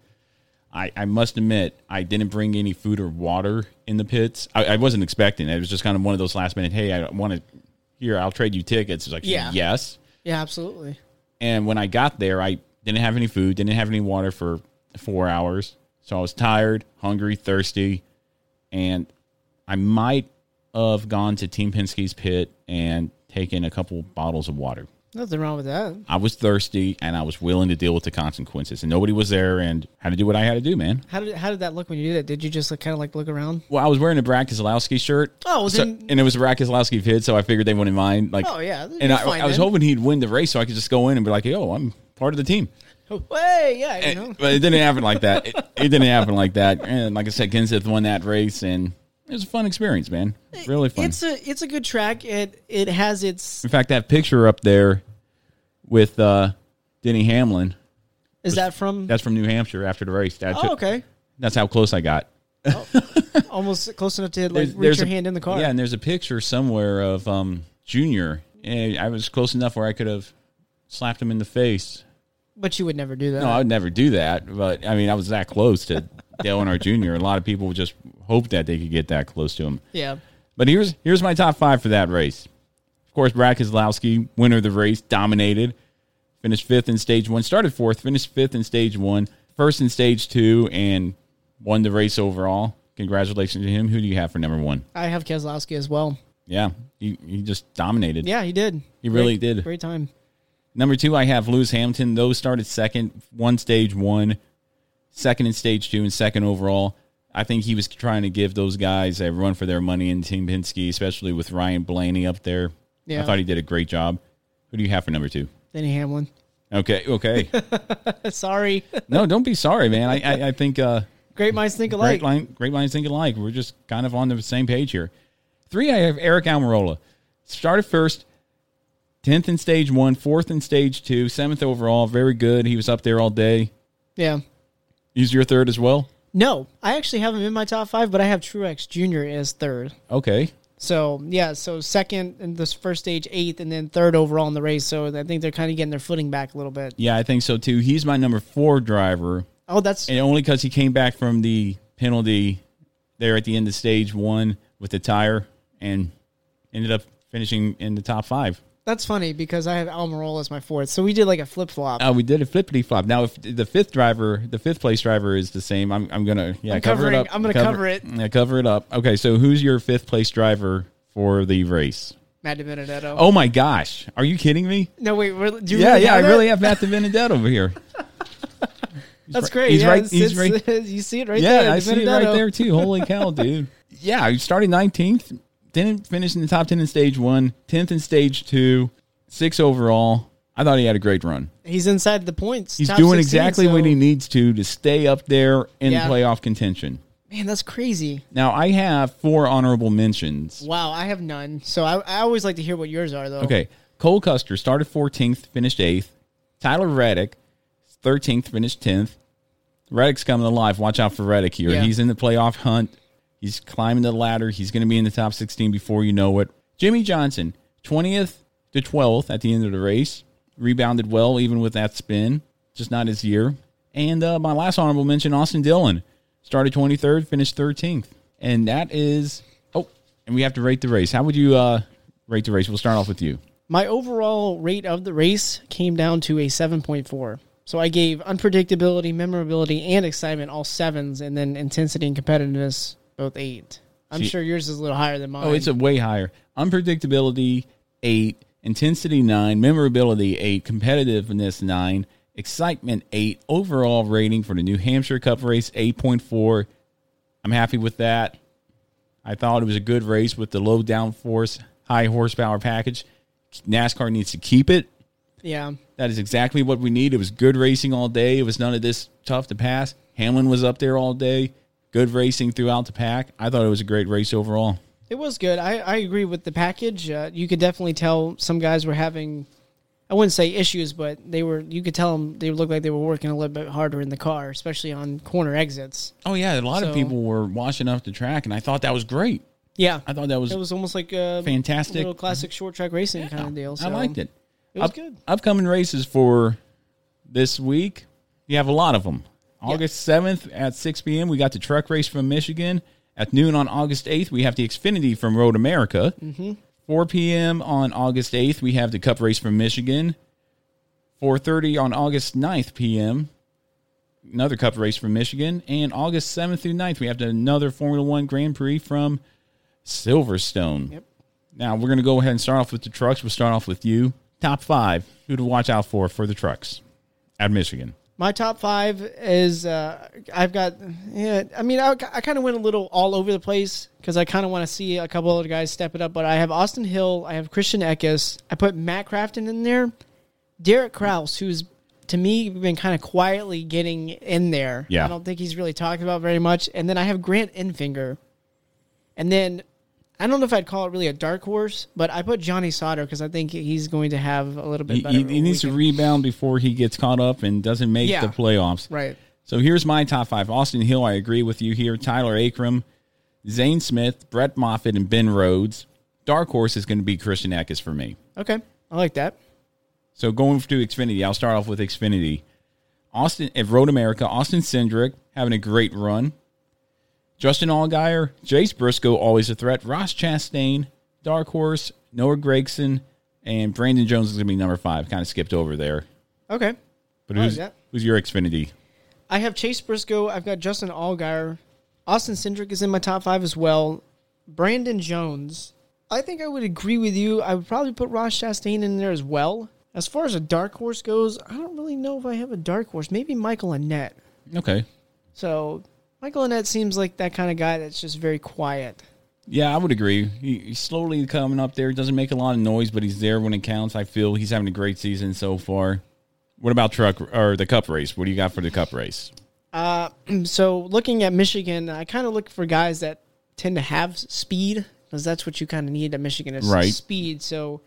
B: I, I must admit, I didn't bring any food or water in the pits. I, I wasn't expecting it. It was just kind of one of those last minute, hey, I want to, here, I'll trade you tickets. It's like,
C: Yeah.
B: yes.
C: Yeah, absolutely.
B: And when I got there, I didn't have any food, didn't have any water for four hours. So I was tired, hungry, thirsty, and I might have gone to Team Penske's pit and taken a couple bottles of water.
C: Nothing wrong with that.
B: I was thirsty and I was willing to deal with the consequences, and nobody was there, and had to do what I had to do, man.
C: How did how did that look when you did that? Did you just like, kind of like look around?
B: Well, I was wearing a Brad Keselowski shirt.
C: Oh,
B: so-
C: then-
B: and it was a Brad Keselowski pit, so I figured they wouldn't mind. Like,
C: Oh, yeah,
B: and I,
C: fine
B: I was
C: then.
B: hoping he'd win the race, so I could just go in and be like, "Yo, I'm part of the team."
C: Oh, hey, yeah, you know.
B: But it didn't happen like that. It, it didn't happen like that. And like I said, Kenseth won that race, and it was a fun experience, man. Really fun.
C: It's a it's a good track. It it has its.
B: In fact, that picture up there with uh, Denny Hamlin.
C: Is that from?
B: That's from New Hampshire after the race. That's
C: Oh, okay.
B: That's how close I got.
C: Almost close enough to like
B: There's-
C: reach
B: there's
C: your
B: a-
C: hand in the car.
B: Yeah, and there's a picture somewhere of um, Junior. And I was close enough where I could have slapped him in the face.
C: But you would never do that.
B: No, I would never do that. But I mean, I was that close to Dale Earnhardt Jr. A lot of people just hoped that they could get that close to him.
C: Yeah.
B: But here's here's my top five for that race. Of course, Brad Keselowski, winner of the race, dominated. Finished fifth in stage one. Started fourth, finished fifth in stage one, first in stage two, and won the race overall. Congratulations to him. Who do you have for number one?
C: I have Keselowski as well.
B: Yeah, he, he just dominated.
C: Yeah, he did.
B: He really
C: Great-
B: did.
C: Great time.
B: Number two, I have Lewis Hamilton. Those started second, one stage one, second in stage two, and second overall. I think he was trying to give those guys a run for their money in Team Penske, especially with Ryan Blaney up there.
C: Yeah.
B: I thought he did a great job. Who do you have for number two?
C: Denny Hamlin.
B: Okay, okay.
C: Sorry.
B: no, don't be sorry, man. I I, I think uh,
C: Great minds think alike.
B: Great, line, great minds think alike. We're just kind of on the same page here. Three, I have Eric Almirola. Started first, 10th in stage one, fourth in stage two, seventh overall. Very good. He was up there all day.
C: Yeah.
B: He's your third as well?
C: No, I actually have him in my top five, but I have Truex Jr. as third.
B: Okay.
C: So yeah, so second in this first stage, eighth, and then third overall in the race. So I think they're kind of getting their footing back a little bit.
B: Yeah, I think so too. He's my number four driver.
C: Oh, that's
B: And only because he came back from the penalty there at the end of stage one with the tire and ended up finishing in the top five.
C: That's funny because I have Almirola as my fourth. So we did like a flip flop.
B: Oh, uh, we did a flippity flop. Now, if the fifth driver, the fifth place driver is the same, I'm, I'm gonna yeah
C: I'm
B: cover it up.
C: I'm gonna cover it.
B: Yeah, cover it up. Okay, so who's your fifth place driver for the race?
C: Matt DiBenedetto.
B: Oh my gosh, are you kidding me?
C: no, wait, really, do you
B: yeah,
C: really
B: yeah, I really have Matt DiBenedetto over here.
C: That's
B: right-
C: great.
B: he's
C: yeah,
B: right-
C: it's-
B: he's
C: it's-
B: right-
C: You see it right
B: yeah,
C: there.
B: I see it right there too. Holy cow, dude! Yeah, started 19th, didn't finish in the top 10 in stage one, 10th in stage two, six overall. I thought he had a great run.
C: He's inside the points.
B: He's doing
C: 16,
B: exactly
C: so-
B: what he needs to to stay up there in
C: Yeah.
B: playoff contention.
C: Man, that's crazy.
B: Now I have four honorable mentions.
C: Wow, I have none. So I, I always like to hear what yours are, though.
B: Okay, Cole Custer started 14th, finished eighth. Tyler Reddick, 13th, finished 10th. Reddick's coming alive. Watch out for Reddick here.
C: Yeah.
B: He's in the playoff hunt. He's climbing the ladder. He's going to be in the top 16 before you know it. Jimmie Johnson, 20th to 12th at the end of the race. Rebounded well, even with that spin. Just not his year. And uh, my last honorable mention, Austin Dillon. Started 23rd, finished 13th. And that is. Oh, and we have to rate the race. How would you uh, rate the race? We'll start off with you.
C: My overall rate of the race came down to a 7.4. So I gave unpredictability, memorability, and excitement all sevens, and then intensity and competitiveness both eight. I'm
B: See-
C: sure yours is a little higher than mine.
B: Oh, it's a way higher. Unpredictability, eight. Intensity, nine. Memorability, eight. Competitiveness, nine. Excitement, eight. Overall rating for the New Hampshire Cup race, 8.4. I'm happy with that. I thought it was a good race with the low downforce, high horsepower package. NASCAR needs to keep it.
C: yeah.
B: That is exactly what we need. It was good racing all day. It was none of this tough to pass. Hamlin was up there all day. Good racing throughout the pack. I thought it was a great race overall.
C: It was good. I, I agree with the package. Uh, you could definitely tell some guys were having, I wouldn't say issues, but they were. You could tell them they looked like they were working a little bit harder in the car, especially on corner exits.
B: Oh yeah, a lot
C: So-
B: of people were washing off the track, and I thought that was great.
C: Yeah,
B: I thought that was
C: it was almost like a
B: fantastic.
C: little classic short track racing kind of deal. So
B: I liked it.
C: It was
B: Up-
C: good.
B: Upcoming races for this week, you have a lot of them. August seventh at six p.m. We got the truck race from Michigan. At noon on August eighth, we have the Xfinity from Road America.
C: Mhm.
B: 4 p.m. on August 8th, we have the Cup race from Michigan. 4:30 on August 9th p.m. Another Cup race from Michigan, and August 7th through 9th, we have another Formula One Grand Prix from Silverstone.
C: Yep.
B: Now we're going to go ahead and start off with the trucks. We'll start off with you. Top five. Who to watch out for for the trucks at Michigan?
C: My top five is uh, I've got yeah. I mean, I, I kind of went a little all over the place because I kind of want to see a couple other guys step it up. But I have Austin Hill, I have Christian Eckes, I put Matt Crafton in there, Derek Kraus, who's to me been kind of quietly getting in there.
B: Yeah.
C: I don't think he's really talked about very much. And then I have Grant Enfinger, and then I don't know if I'd call it really a dark horse, but I put Johnny Sauter because I think he's going to have a little bit
B: He,
C: better.
B: he, he needs to rebound before he gets caught up and doesn't make
C: Yeah.
B: the playoffs.
C: Right.
B: So here's my top five. Austin Hill, I agree with you here. Tyler Ankrum, Zane Smith, Brett Moffitt, and Ben Rhodes. Dark horse is going to be Christian Eckes for me.
C: Okay, I like that.
B: So going to Xfinity, I'll start off with Xfinity. Austin at Road America, Austin Cindric having a great run. Justin Allgaier, Chase Briscoe always a threat. Ross Chastain, Dark Horse, Noah Gragson, and Brandon Jones is going to be number five. Kind of skipped over there.
C: Okay.
B: But
C: like
B: who's who's your Xfinity?
C: I have Chase Briscoe. I've got Justin Allgaier. Austin Cindric is in my top five as well. Brandon Jones. I think I would agree with you. I would probably put Ross Chastain in there as well. As far as a dark horse goes, I don't really know if I have a dark horse. Maybe Michael Annett.
B: Okay.
C: So Michael Annett seems like that kind of guy that's just very quiet.
B: Yeah, I would agree. He, he's slowly coming up there. He Doesn't make a lot of noise, but he's there when it counts. I feel he's having a great season so far. What about truck or the cup race? What do you got for the cup race?
C: Uh, so looking at Michigan, I kind of look for guys that tend to have speed because that's what you kind of need at Michigan is
B: Right.
C: speed. So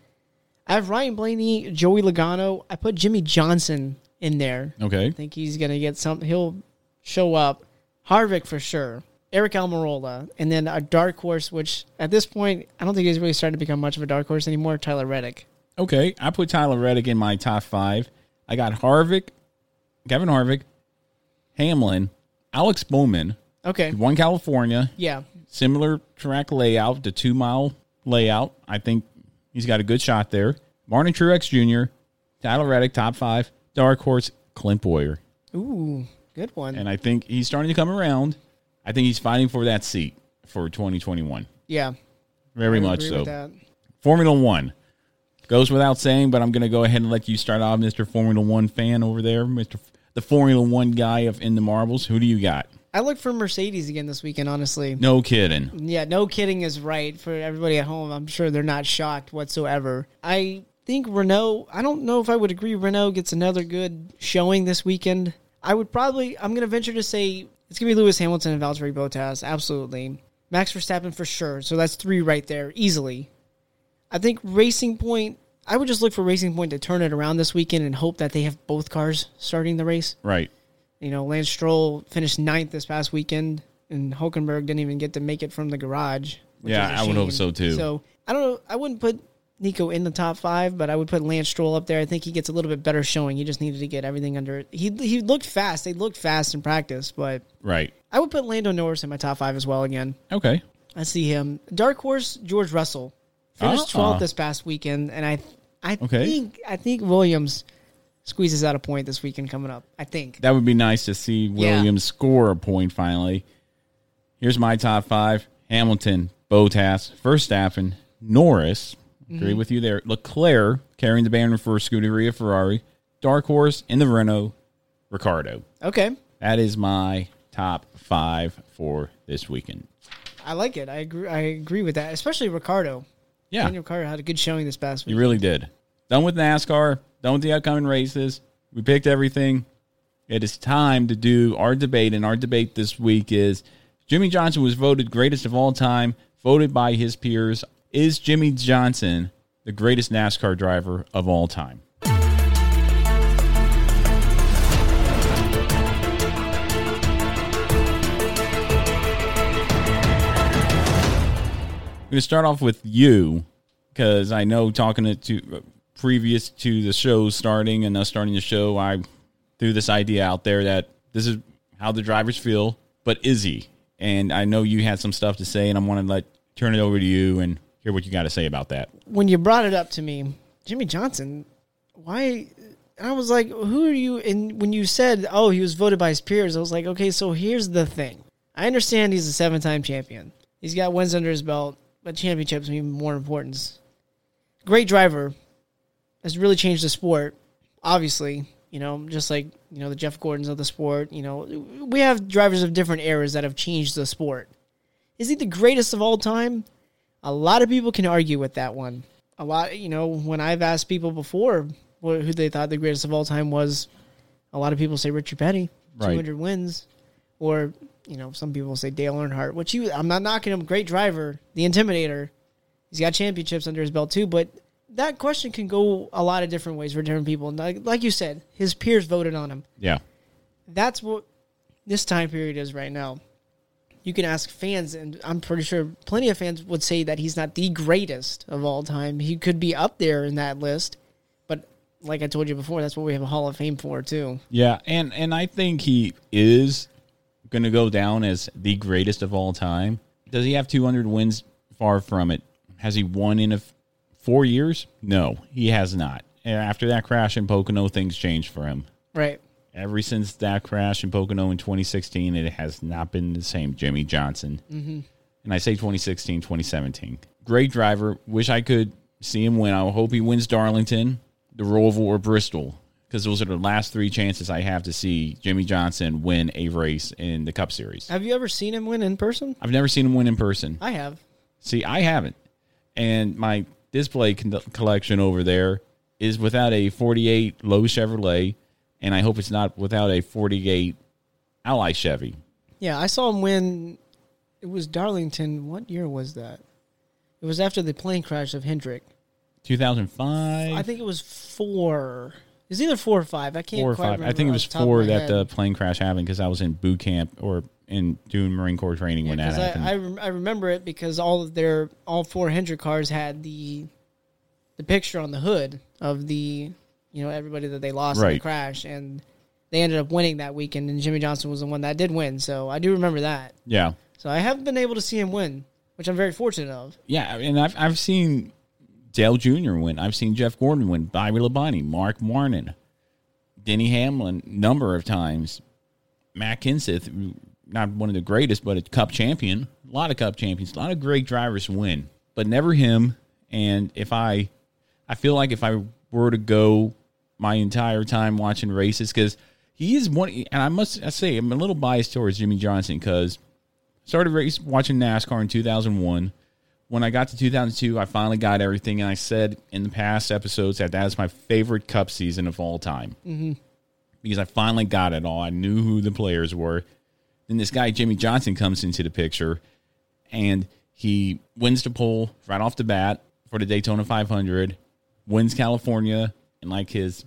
C: I have Ryan Blaney, Joey Logano. I put Jimmie Johnson in there.
B: Okay.
C: I think he's gonna get something. He'll show up. Harvick for sure. Aric Almirola, and then a dark horse, which at this point I don't think he's really starting to become much of a dark horse anymore. Tyler Reddick.
B: Okay, I put Tyler Reddick in my top five. I got Harvick, Kevin Harvick, Hamlin, Alex Bowman.
C: Okay.
B: Won California.
C: Yeah.
B: Similar track layout, the two mile layout. I think he's got a good shot there. Martin Truex Jr., Tyler Reddick, top five. Dark horse, Clint Bowyer.
C: Ooh, good one.
B: And I think he's starting to come around. I think he's fighting for that seat for 2021.
C: yeah.
B: Very much so. Formula One goes without saying, but I'm going to go ahead and let you start off, Mr. Formula One fan over there, Mr. F- the Formula One guy of In the Marbles. Who do you got?
C: I look for Mercedes again this weekend. Honestly,
B: No kidding.
C: Yeah, no kidding is right for everybody at home. I'm sure they're not shocked whatsoever. I think Renault, I don't know if I would agree Renault gets another good showing this weekend. I would probably, I'm going to venture to say it's going to be Lewis Hamilton and Valtteri Bottas. Absolutely. Max Verstappen for sure. So that's three right there, easily. I think Racing Point, I would just look for Racing Point to turn it around this weekend and hope that they have both cars starting the race.
B: Right.
C: You know, Lance Stroll finished ninth this past weekend, and Hulkenberg didn't even get to make it from the garage.
B: Yeah, I would hope so, too.
C: So I don't know. I wouldn't put Nico in the top five, but I would put Lance Stroll up there. I think he gets a little bit better showing. He just needed to get everything under. He he looked fast. They looked fast in practice, but
B: Right.
C: I would put Lando Norris in my top five as well again.
B: Okay.
C: I see him. Dark horse George Russell finished
B: Ah.
C: 12th this past weekend, and I I
B: Okay.
C: think I think Williams squeezes out a point this weekend coming up. I think.
B: That would be nice to see
C: Yeah.
B: Williams score a point finally. Here's my top five Hamilton, Bottas, Verstappen, Norris. Agree
C: Mhm.
B: with you there. Leclerc carrying the banner for Scuderia Ferrari. Dark Horse in the Renault, Ricciardo.
C: Okay.
B: That is my top five for this weekend.
C: I like it. I agree. I agree with that, especially Ricciardo.
B: Yeah.
C: Daniel Ricciardo had a good showing this past week.
B: You really did. Done with NASCAR, done with the upcoming races. We picked everything. It is time to do our debate, and our debate this week is Jimmie Johnson was voted greatest of all time, voted by his peers. Is Jimmie Johnson the greatest NASCAR driver of all time? I'm going to start off with you because I know talking to, to previous to the show starting and us starting the show, I threw this idea out there that this is how the drivers feel, but is he? And I know you had some stuff to say, and I want to let turn it over to you and hear what you got to say about that.
C: When you brought it up to me, Jimmie Johnson, why? I was like, who are you? And when you said, oh, he was voted by his peers, I was like, okay, so here's the thing. I understand he's a seven time champion. He's got wins under his belt, but championships mean more importance. Great driver. Has really changed the sport. Obviously, you know, just like you know the Jeff Gordons of the sport. You know, we have drivers of different eras that have changed the sport. Is he the greatest of all time? A lot of people can argue with that one. A lot, you know, when I've asked people before who they thought the greatest of all time was, a lot of people say Richard Petty,
B: Right.
C: 200 wins, or you know, some people say Dale Earnhardt. Which you, I'm not knocking him, great driver, the Intimidator. He's got championships under his belt too, but that question can go a lot of different ways for different people. And Like, like you said, his peers voted on him.
B: Yeah.
C: That's what this time period is right now. You can ask fans, and I'm pretty sure plenty of fans would say that he's not the greatest of all time. He could be up there in that list, but like I told you before, that's what we have a Hall of Fame for too.
B: Yeah, and and I think he is going to go down as the greatest of all time. Does he have 200 wins? Far from it. Has he won in a f- four years? No, he has not. And after that crash in Pocono, things changed for him.
C: Right.
B: Ever since that crash in Pocono in 2016, it has not been the same. Jimmie Johnson.
C: Mhm.
B: And I say 2016, 2017. Great driver. Wish I could see him win. I hope he wins Darlington. the Roval or Bristol because those are the last three chances I have to see Jimmie Johnson win a race in the Cup Series.
C: Have you ever seen him win in person?
B: I've never seen him win in person.
C: I have.
B: See, I haven't. And my display con- collection over there is without a 48 Low Chevrolet, and I hope it's not without a 48 Ally Chevy.
C: Yeah, I saw him win. It was Darlington. What year was that? It was after the plane crash of Hendrick.
B: 2005?
C: I think it was four. It's either four or five. I can't
B: four or
C: quite
B: five.
C: remember
B: I think it was
C: the top of
B: four that
C: head.
B: the plane crash happened because I was in boot camp or in doing Marine Corps training when that
C: I,
B: happened.
C: I, rem- I remember it because all of their all four Hendrick cars had the the picture on the hood of the you know everybody that they lost in the crash and they ended up winning that weekend and Jimmie Johnson was the one that did win so I do remember that
B: yeah.
C: so I have been able to see him win which I'm very fortunate of
B: Yeah, and I've I've seen Dale Jr. win. I've seen Jeff Gordon win. Bobby Labonte, Mark Warren, Denny Hamlin, number of times. Matt Kenseth, not one of the greatest, but a Cup champion. A lot of Cup champions. A lot of great drivers win, but never him. And if I, I feel like if I were to go my entire time watching races, because he is one, and I must I say I'm a little biased towards Jimmie Johnson because started race watching NASCAR in 2001. When I got to 2002, I finally got everything, and I said in the past episodes that that is my favorite Cup season of all time
C: mm-hmm.
B: because I finally got it all. I knew who the players were. Then this guy Jimmie Johnson comes into the picture, and he wins the pole right off the bat for the Daytona 500, wins California in like his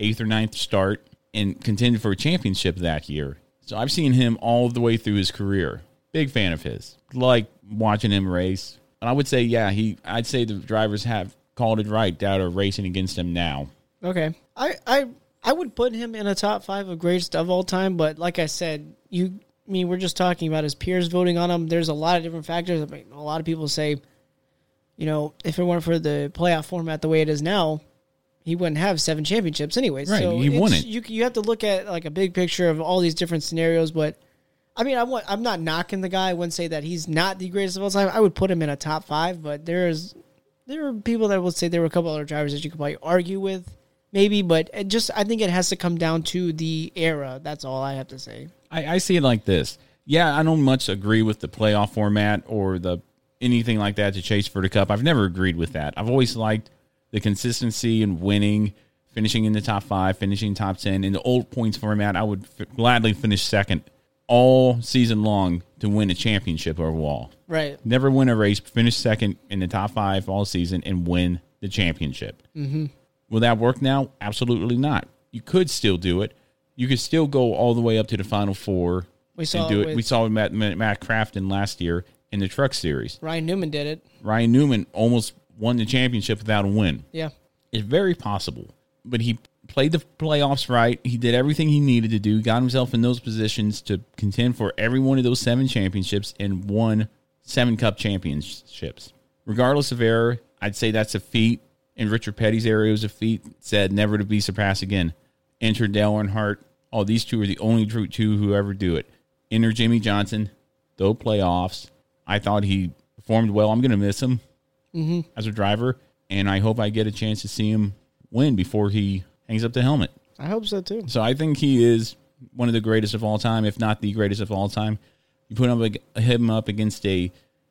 B: eighth or ninth start, and contended for a championship that year. So I've seen him all the way through his career. Big fan of his. Like watching him race. And I would say, yeah, he. I'd say the drivers have called it right that are racing against him now.
C: Okay. I, I I would put him in a top five of greatest of all time, but like I said, you I mean we're just talking about his peers voting on him. There's a lot of different factors. I mean, a lot of people say, you know, if it weren't for the playoff format the way it is now, he wouldn't have seven championships anyways.
B: Right,
C: So
B: he
C: it's-
B: wouldn't.
C: You you have to look at like a big picture of all these different scenarios, but I mean, I want, I'm not knocking the guy. I wouldn't say that he's not the greatest of all time. I would put him in a top five, but there's there are people that will say there were a couple other drivers that you could probably argue with, maybe. But it just I think it has to come down to the era. That's all I have to say.
B: I, I see it like this. Yeah, I don't much agree with the playoff format or the anything like that to chase for the cup. I've never agreed with that. I've always liked the consistency and winning, finishing in the top five, finishing top ten. In the old points format, I would f- gladly finish second all season long to win a championship overall.
C: Right.
B: Never win a race, finish second in the top five all season, and win the championship.
C: Mm-hmm.
B: Will that work now? Absolutely not. You could still do it. You could still go all the way up to the final four.
C: We saw
B: and do
C: it
B: it.
C: with-
B: we saw Matt, Matt Crafton last year in the Truck Series.
C: Ryan Newman did it.
B: Ryan Newman almost won the championship without a win.
C: Yeah.
B: It's very possible, but he played the playoffs right. He did everything he needed to do, got himself in those positions to contend for every one of those seven championships and won seven cup championships. Regardless of error, I'd say that's a feat. In Richard Petty's area, was a feat said never to be surpassed again. Enter Dale Earnhardt. Oh, these two are the only true two who ever do it. Enter Jimmie Johnson. Though playoffs, I thought he performed well. I'm going to miss him
C: Mhm.
B: as a driver, and I hope I get a chance to see him win before he hangs up the helmet.
C: I hope so too.
B: So I think he is one of the greatest of all time, if not the greatest of all time. You put him, ag- him up against a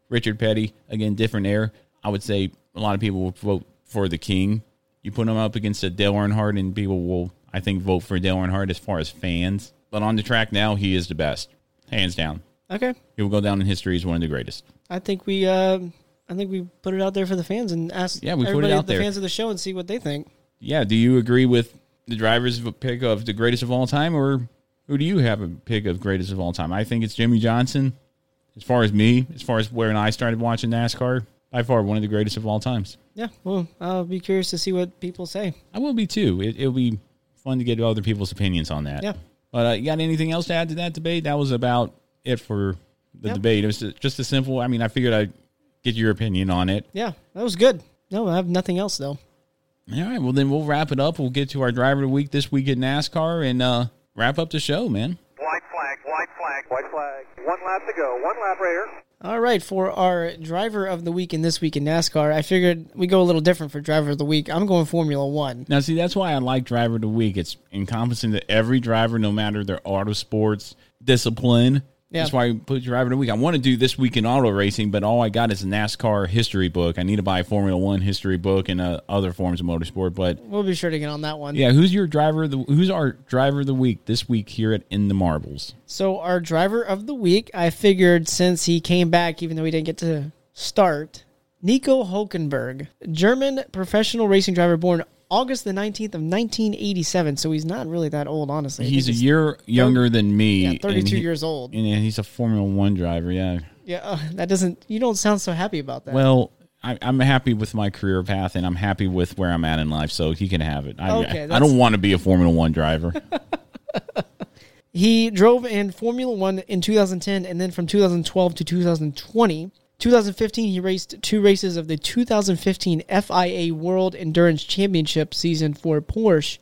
B: Richard Petty, again, different air. I would say a lot of people will vote for the King. You put him up against a Dale Earnhardt, and people will, I think, vote for Dale Earnhardt as far as fans. But on the track now, he is the best, hands down.
C: Okay.
B: He will go down in history as one of the greatest.
C: I think we uh, I think we put it out there for the fans and ask
B: Yeah, we put it out
C: the
B: there.
C: fans of the show and see what they think.
B: Yeah, do you agree with the driver's pick of the greatest of all time, or who do you have a pick of greatest of all time? I think it's Jimmie Johnson. As far as me, as far as when I started watching NASCAR, by far one of the greatest of all times.
C: Yeah, well, I'll be curious to see what people say.
B: I will be too. It, it'll be fun to get other people's opinions on that.
C: Yeah.
B: But uh, you got anything else to add to that debate? That was about it for the debate. It was just a simple. I mean, I figured I'd get your opinion on it.
C: Yeah, that was good. No, I have nothing else though.
B: All right. Well, then we'll wrap it up. We'll get to our driver of the week this week at NASCAR and uh, wrap up the show, man.
D: White flag, white white flag. White flag. One lap to go. One lap right here.
C: All right, for our driver of the week in this week in NASCAR, I figured we go a little different for driver of the week. I'm going Formula One.
B: Now, see, that's why I like driver of the week. It's encompassing to every driver, no matter their auto sports discipline.
C: Yeah.
B: That's why I put driver of the week. I want to do this week in auto racing, but all I got is a NASCAR history book. I need to buy a Formula One history book and uh, other forms of motorsport. But
C: We'll be sure to get on that one.
B: yeah, who's your driver? Of the, who's our driver of the week this week here at In the Marbles?
C: So our driver of the week, I figured since he came back, even though he didn't get to start, Nico Hulkenberg, German professional racing driver, born August the 19th of 1987. So he's not really that old, honestly.
B: He's a year younger than me.
C: Yeah,
B: and
C: 32
B: he-
C: years old.
B: And he's a Formula One driver. Yeah.
C: Yeah, uh, that doesn't. You don't sound so happy about that.
B: Well, I, I'm happy with my career path, and I'm happy with where I'm at in life, so he can have it. I,
C: Okay,
B: I don't want to be a Formula One driver.
C: He drove in Formula One in 2010, and then from 2012 to 2020. 2015, he raced two races of the 2015 FIA World Endurance Championship season for Porsche,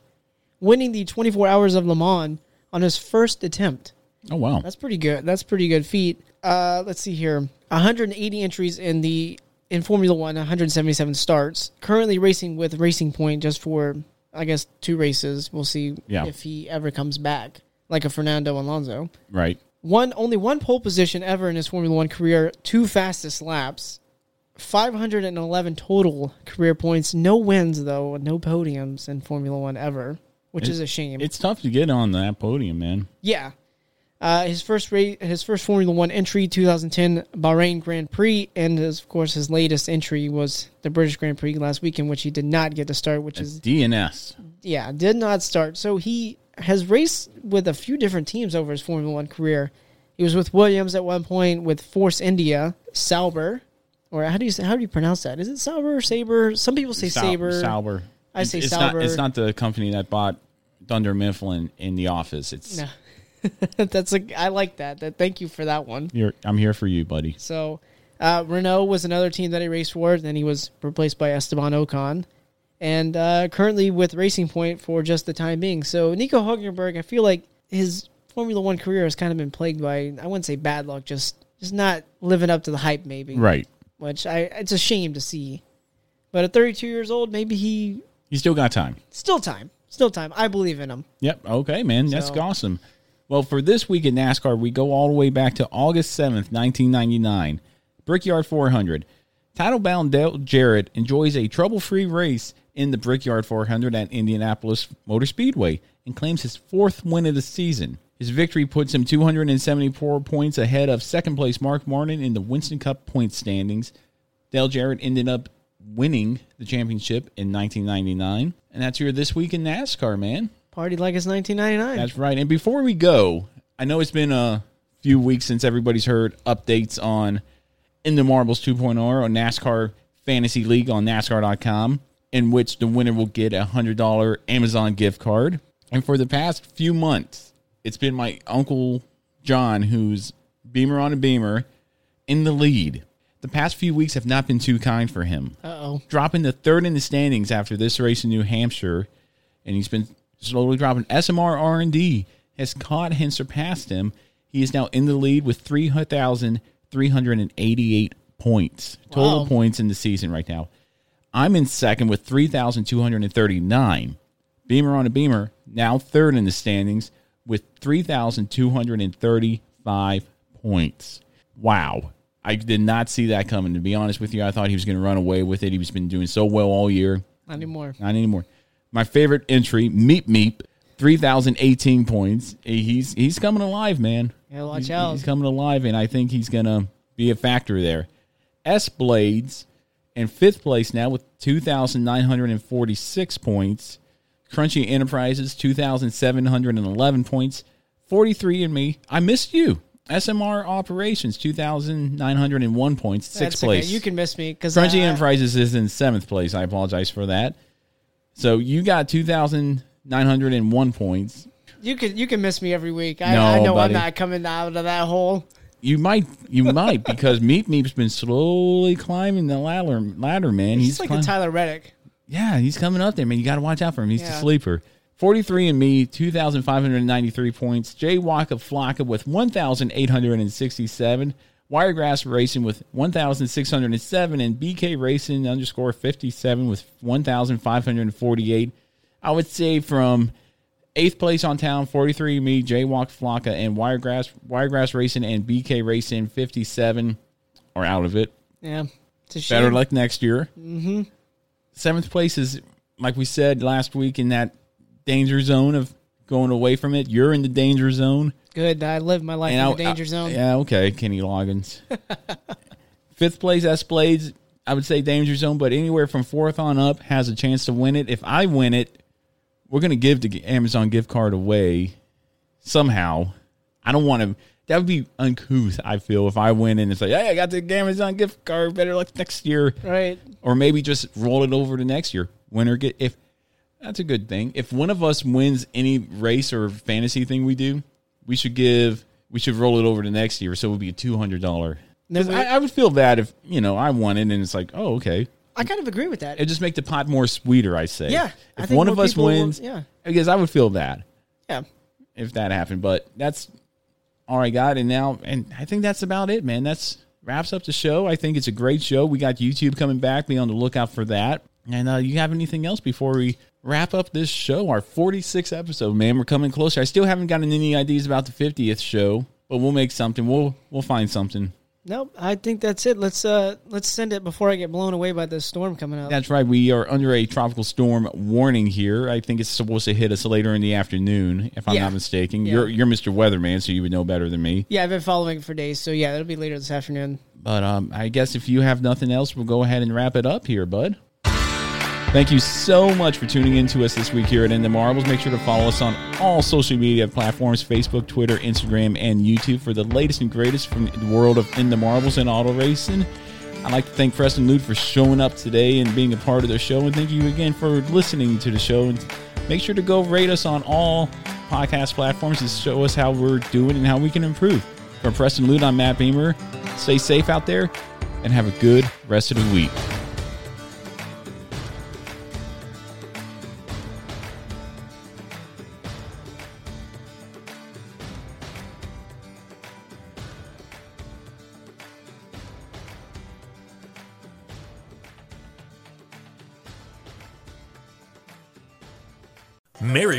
C: winning the 24 Hours of Le Mans on his first attempt.
B: Oh wow,
C: that's pretty good. That's pretty good feat. Uh, let's see here, 180 entries in the in Formula One, 177 starts. Currently racing with Racing Point just for I guess two races. We'll see
B: Yeah.
C: if he ever comes back, like a Fernando Alonso.
B: right.
C: One only one pole position ever in his Formula One career, two fastest laps, 511 total career points. No wins though, no podiums in Formula One ever, which
B: It-
C: is a shame.
B: It's tough to get on that podium, man.
C: Yeah. Uh, his first race, his first Formula One entry, 2010 Bahrain Grand Prix, and his, of course his latest entry was the British Grand Prix last weekend, which he did not get to start. Which is
B: DNS.
C: yeah, did not start. So he has raced with a few different teams over his Formula One career. He was with Williams at one point, with Force India, Sauber, or how do you say, how do you pronounce that? Is it Sauber or Saber? Some people say
B: Sau-
C: Saber.
B: Sauber.
C: I say
B: it's
C: Sauber.
B: Not, it's not the company that bought Dunder Mifflin in the office. It's
C: No. That's a. I like that. That. Thank you for that one.
B: you're, I'm here for you, buddy.
C: So, uh, Renault was another team that he raced for. And then he was replaced by Esteban Ocon, and uh, currently with Racing Point for just the time being. So, Nico Hulkenberg, I feel like his Formula One career has kind of been plagued by I wouldn't say bad luck, just just not living up to the hype, maybe.
B: Right.
C: Which I it's a shame to see. But at 32 years old, maybe he
B: You still got time.
C: still time, still time. I believe in him.
B: Yep. Okay, man. That's awesome. Well, for this week in NASCAR, we go all the way back to August 7th, 1999. Brickyard 400. Title bound Dale Jarrett enjoys a trouble free race in the Brickyard 400 at Indianapolis Motor Speedway and claims his fourth win of the season. His victory puts him 274 points ahead of second place Mark Martin in the Winston Cup point standings. Dale Jarrett ended up winning the championship in 1999. And that's your This Week in NASCAR, man.
C: Party like it's 1999.
B: That's right. And before we go, I know it's been a few weeks since everybody's heard updates on In the Marbles 2.0 or NASCAR Fantasy League on NASCAR.com, in which the winner will get a $100 Amazon gift card. And for the past few months, it's been my Uncle John, who's Beamer on a Beamer, in the lead. The past few weeks have not been too kind for him.
C: Uh-oh.
B: Dropping to third in the standings after this race in New Hampshire, and he's been slowly dropping. SMR R&D has caught and surpassed him. He is now in the lead with 300,388 points. Total
C: Wow.
B: points in the season right now. I'm in second with 3,239. Beamer on a Beamer, now third in the standings with 3,235 points. Wow. I did not see that coming, to be honest with you. I thought he was going to run away with it. He's been doing so well all year.
C: Not anymore.
B: Not anymore. My favorite entry, Meep Meep, 3,018 points. He's he's coming alive, man.
C: Yeah, watch
B: He's-
C: out.
B: He's coming alive, and I think he's going to be a factor there. S Blades in fifth place now with 2,946 points. Crunchy Enterprises, 2,711 points. 43 and me. I missed you. SMR Operations, 2,901 points, sixth
C: That's okay.
B: place.
C: You can miss me because
B: Crunchy Enterprises is in seventh place. I apologize for that. So you got 2,901 points.
C: You can you can miss me every week. I,
B: No,
C: I know
B: buddy.
C: I'm not coming out of that hole.
B: You might, you might, because Meep Meep's been slowly climbing the ladder, ladder man.
C: He's,
B: He's
C: like a Tyler Reddick.
B: Yeah, he's coming up there, man. You got to watch out for him. He's the sleeper. 43 and me, 2,593 points. Jay Waka Flocka with 1,867. Wiregrass Racing with 1,607. And BK Racing underscore 57 with 1,548. I would say from eighth place on town, 43 me, Jay Walk Flocka, and Wiregrass, Wiregrass Racing and BK Racing 57 are out of it.
C: Yeah. It's a shame.
B: Better luck next year.
C: Mm-hmm.
B: Seventh place is, like we said last week, in that danger zone of going away from it. You're in the danger zone.
C: Good. I live my life
B: And
C: in
B: I-
C: the danger
B: I-
C: zone.
B: Yeah, okay, Kenny Loggins. Fifth place, S Blades. I would say danger zone, but anywhere from fourth on up has a chance to win it. If I win it, we're going to give the Amazon gift card away somehow. I don't want to. That would be uncouth. I feel if I win and it's like, hey, I got the Amazon gift card. Better luck next year,
C: Right.
B: or maybe just roll it over to next year. Winner get if that's a good thing. If one of us wins any race or fantasy thing we do, we should give we should roll it over to next year. So it would be a two hundred dollar. I, I would feel bad if you know I won it and it's like, oh okay.
C: I kind of agree with that.
B: It just make the pot more sweeter. I say.
C: Yeah,
B: If one of us
C: people will-
B: wins,
C: yeah.
B: because I would feel bad
C: Yeah.
B: if that happened. But that's all I got, and now, and I think that's about it, man. That's wraps up the show. I think it's a great show. We got YouTube coming back. Be on the lookout for that. And uh, you have anything else before we wrap up this show? Our 46th episode, man. We're coming closer. I still haven't gotten any ideas about the 50th show, but we'll make something. We'll we'll find something.
C: Nope. I think that's it. Let's uh let's send it before I get blown away by the storm coming up.
B: That's right. We are under a tropical storm warning here. I think it's supposed to hit us later in the afternoon, if I'm
C: Yeah.
B: not mistaken.
C: Yeah.
B: You're you're Mr. Weatherman, so you would know better than me.
C: Yeah, I've been following it for days, so yeah, it'll be later this afternoon.
B: But um, I guess if you have nothing else, we'll go ahead and wrap it up here, bud. Thank you so much for tuning in to us this week here at In the Marbles. Make sure to follow us on all social media platforms Facebook, Twitter, Instagram, and YouTube for the latest and greatest from the world of In the Marbles and auto racing. I'd like to thank Preston Lude for showing up today and being a part of the show. And thank you again for listening to the show. And make sure to go rate us on all podcast platforms to show us how we're doing and how we can improve. From Preston Lude, I'm Matt Beamer. Stay safe out there and have a good rest of the week.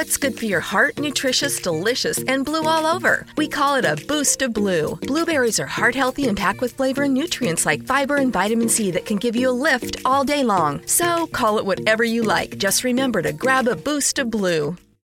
I: What's good for your heart? Nutritious, delicious, and blue all over. We call it a boost of blue. Blueberries are heart healthy and packed with flavor and nutrients like fiber and vitamin C that can give you a lift all day long. So call it whatever you like. Just remember to grab a boost of blue.